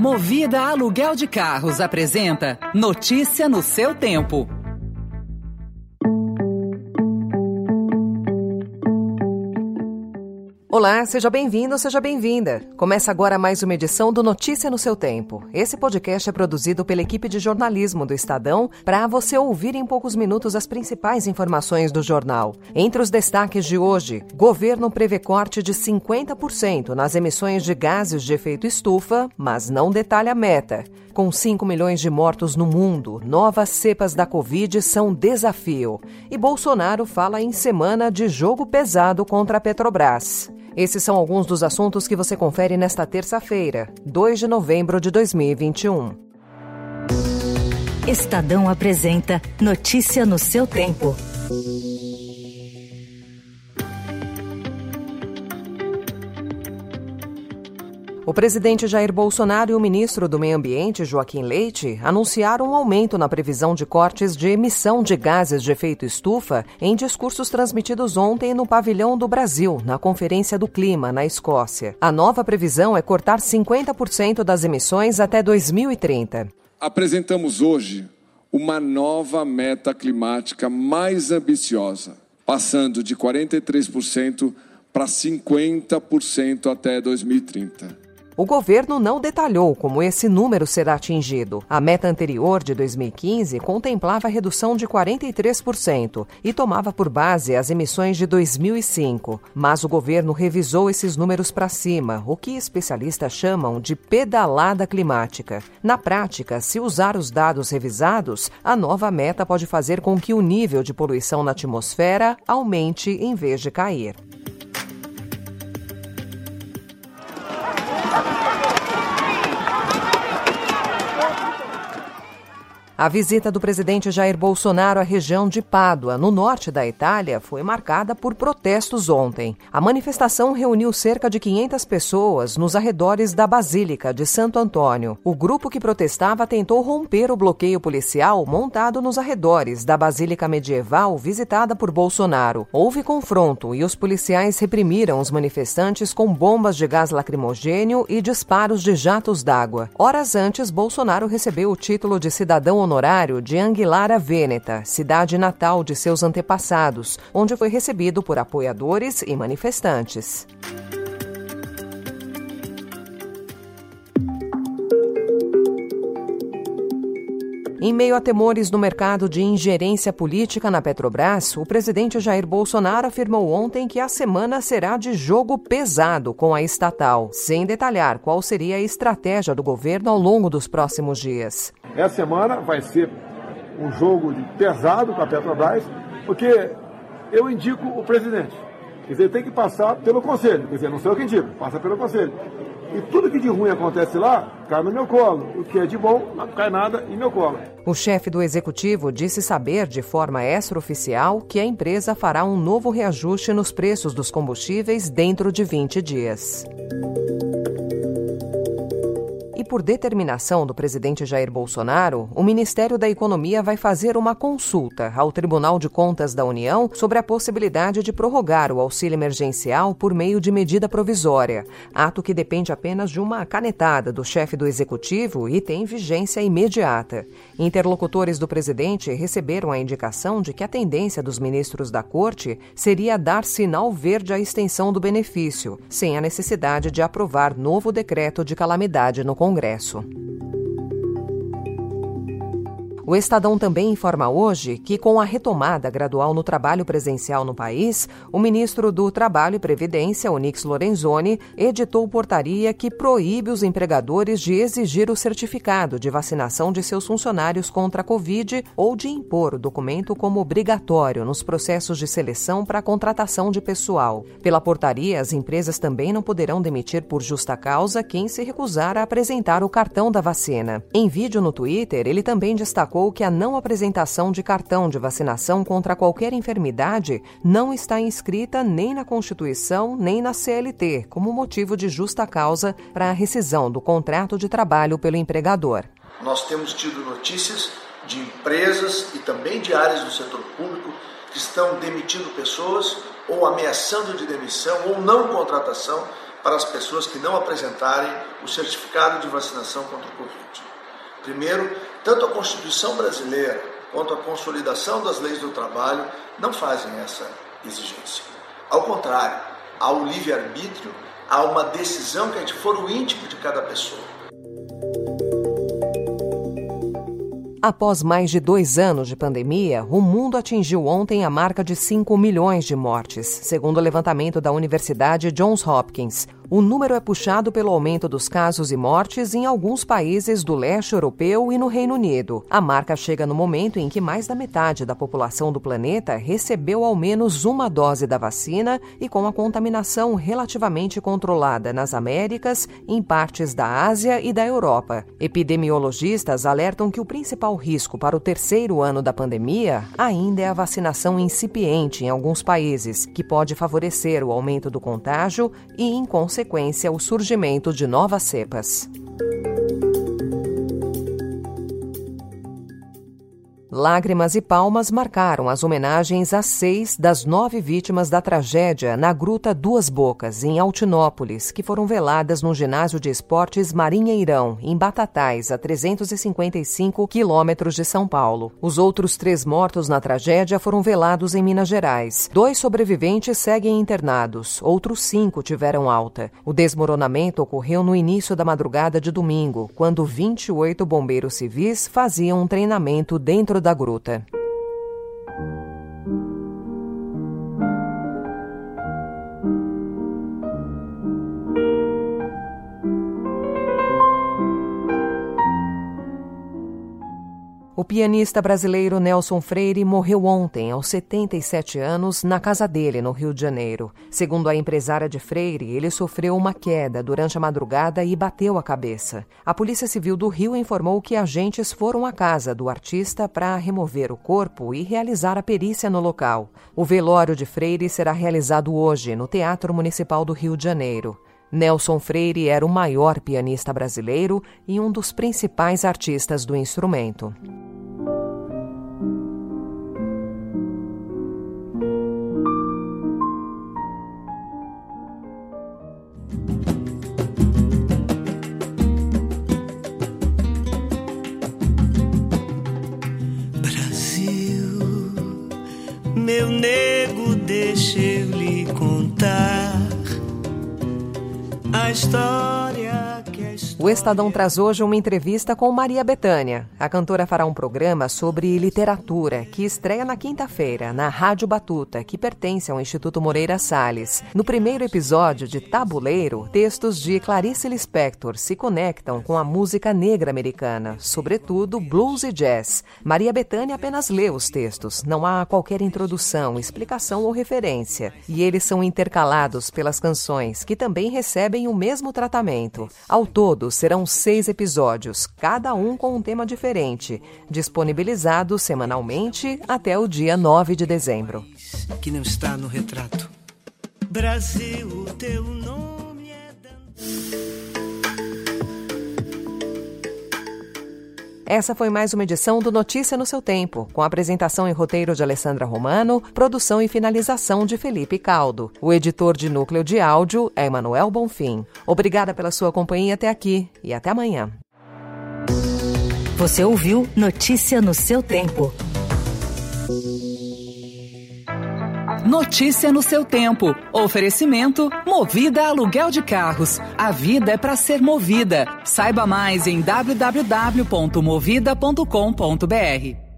Movida Aluguel de Carros apresenta Notícia no seu tempo. Olá, seja bem-vindo, seja bem-vinda. Começa agora mais uma edição do Notícia no seu tempo. Esse podcast é produzido pela equipe de jornalismo do Estadão para você ouvir em poucos minutos as principais informações do jornal. Entre os destaques de hoje, governo prevê corte de 50% nas emissões de gases de efeito estufa, mas não detalha a meta. Com 5 milhões de mortos no mundo, novas cepas da Covid são desafio. E Bolsonaro fala em semana de jogo pesado contra a Petrobras. Esses são alguns dos assuntos que você confere nesta terça-feira, 2 de novembro de 2021. Estadão apresenta Notícia no seu tempo. O presidente Jair Bolsonaro e o ministro do Meio Ambiente, Joaquim Leite, anunciaram um aumento na previsão de cortes de emissão de gases de efeito estufa em discursos transmitidos ontem no Pavilhão do Brasil, na Conferência do Clima, na Escócia. A nova previsão é cortar 50% das emissões até 2030. Apresentamos hoje uma nova meta climática mais ambiciosa, passando de 43% para 50% até 2030. O governo não detalhou como esse número será atingido. A meta anterior, de 2015, contemplava a redução de 43% e tomava por base as emissões de 2005. Mas o governo revisou esses números para cima, o que especialistas chamam de pedalada climática. Na prática, se usar os dados revisados, a nova meta pode fazer com que o nível de poluição na atmosfera aumente em vez de cair. A visita do presidente Jair Bolsonaro à região de Pádua, no norte da Itália, foi marcada por protestos ontem. A manifestação reuniu cerca de 500 pessoas nos arredores da Basílica de Santo Antônio. O grupo que protestava tentou romper o bloqueio policial montado nos arredores da Basílica Medieval visitada por Bolsonaro. Houve confronto e os policiais reprimiram os manifestantes com bombas de gás lacrimogênio e disparos de jatos d'água. Horas antes, Bolsonaro recebeu o título de cidadão honorário de Anguilara Vêneta, cidade natal de seus antepassados, onde foi recebido por apoiadores e manifestantes. Em meio a temores no mercado de ingerência política na Petrobras, o presidente Jair Bolsonaro afirmou ontem que a semana será de jogo pesado com a estatal, sem detalhar qual seria a estratégia do governo ao longo dos próximos dias. Essa semana vai ser um jogo pesado com a Petrobras, porque eu indico o presidente. Quer dizer, tem que passar pelo conselho. Quer dizer, não sou eu que indico, passa pelo conselho. E tudo que de ruim acontece lá, cai no meu colo. O que é de bom, não cai nada em meu colo. O chefe do executivo disse saber de forma extraoficial que a empresa fará um novo reajuste nos preços dos combustíveis dentro de 20 dias por determinação do presidente Jair Bolsonaro, o Ministério da Economia vai fazer uma consulta ao Tribunal de Contas da União sobre a possibilidade de prorrogar o auxílio emergencial por meio de medida provisória, ato que depende apenas de uma canetada do chefe do executivo e tem vigência imediata. Interlocutores do presidente receberam a indicação de que a tendência dos ministros da corte seria dar sinal verde à extensão do benefício, sem a necessidade de aprovar novo decreto de calamidade no Congresso. Congresso. O Estadão também informa hoje que, com a retomada gradual no trabalho presencial no país, o ministro do Trabalho e Previdência, Onix Lorenzoni, editou portaria que proíbe os empregadores de exigir o certificado de vacinação de seus funcionários contra a Covid ou de impor o documento como obrigatório nos processos de seleção para a contratação de pessoal. Pela portaria, as empresas também não poderão demitir por justa causa quem se recusar a apresentar o cartão da vacina. Em vídeo no Twitter, ele também destacou que a não apresentação de cartão de vacinação contra qualquer enfermidade não está inscrita nem na Constituição nem na CLT como motivo de justa causa para a rescisão do contrato de trabalho pelo empregador. Nós temos tido notícias de empresas e também de áreas do setor público que estão demitindo pessoas ou ameaçando de demissão ou não contratação para as pessoas que não apresentarem o certificado de vacinação contra o Covid. Primeiro, tanto a Constituição brasileira quanto a consolidação das leis do trabalho não fazem essa exigência. Ao contrário, há o livre-arbítrio, há uma decisão que é de foro íntimo de cada pessoa. Após mais de dois anos de pandemia, o mundo atingiu ontem a marca de 5 milhões de mortes, segundo o levantamento da Universidade Johns Hopkins. O número é puxado pelo aumento dos casos e mortes em alguns países do leste europeu e no Reino Unido. A marca chega no momento em que mais da metade da população do planeta recebeu ao menos uma dose da vacina e com a contaminação relativamente controlada nas Américas, em partes da Ásia e da Europa. Epidemiologistas alertam que o principal risco para o terceiro ano da pandemia ainda é a vacinação incipiente em alguns países, que pode favorecer o aumento do contágio e, em consequência, consequência o surgimento de novas cepas. Lágrimas e palmas marcaram as homenagens a seis das nove vítimas da tragédia na Gruta Duas Bocas, em Altinópolis, que foram veladas no ginásio de esportes Marinheirão, em Batatais, a 355 quilômetros de São Paulo. Os outros três mortos na tragédia foram velados em Minas Gerais. Dois sobreviventes seguem internados, outros cinco tiveram alta. O desmoronamento ocorreu no início da madrugada de domingo, quando 28 bombeiros civis faziam um treinamento dentro da gruta. O pianista brasileiro Nelson Freire morreu ontem, aos 77 anos, na casa dele, no Rio de Janeiro. Segundo a empresária de Freire, ele sofreu uma queda durante a madrugada e bateu a cabeça. A Polícia Civil do Rio informou que agentes foram à casa do artista para remover o corpo e realizar a perícia no local. O velório de Freire será realizado hoje, no Teatro Municipal do Rio de Janeiro. Nelson Freire era o maior pianista brasileiro e um dos principais artistas do instrumento. A história o Estadão traz hoje uma entrevista com Maria Betânia. A cantora fará um programa sobre literatura que estreia na quinta-feira na Rádio Batuta, que pertence ao Instituto Moreira Salles. No primeiro episódio de Tabuleiro, textos de Clarice Lispector se conectam com a música negra americana, sobretudo blues e jazz. Maria Betânia apenas lê os textos, não há qualquer introdução, explicação ou referência. E eles são intercalados pelas canções, que também recebem o mesmo tratamento. Ao todo, serão seis episódios, cada um com um tema diferente, disponibilizados semanalmente até o dia 9 de dezembro. Que não está no retrato. Brasil, teu nome é. Essa foi mais uma edição do Notícia no seu Tempo, com apresentação e roteiro de Alessandra Romano, produção e finalização de Felipe Caldo. O editor de núcleo de áudio é Emanuel Bonfim. Obrigada pela sua companhia até aqui e até amanhã. Você ouviu Notícia no seu Tempo. Notícia no seu tempo. Oferecimento Movida Aluguel de Carros. A vida é para ser movida. Saiba mais em www.movida.com.br.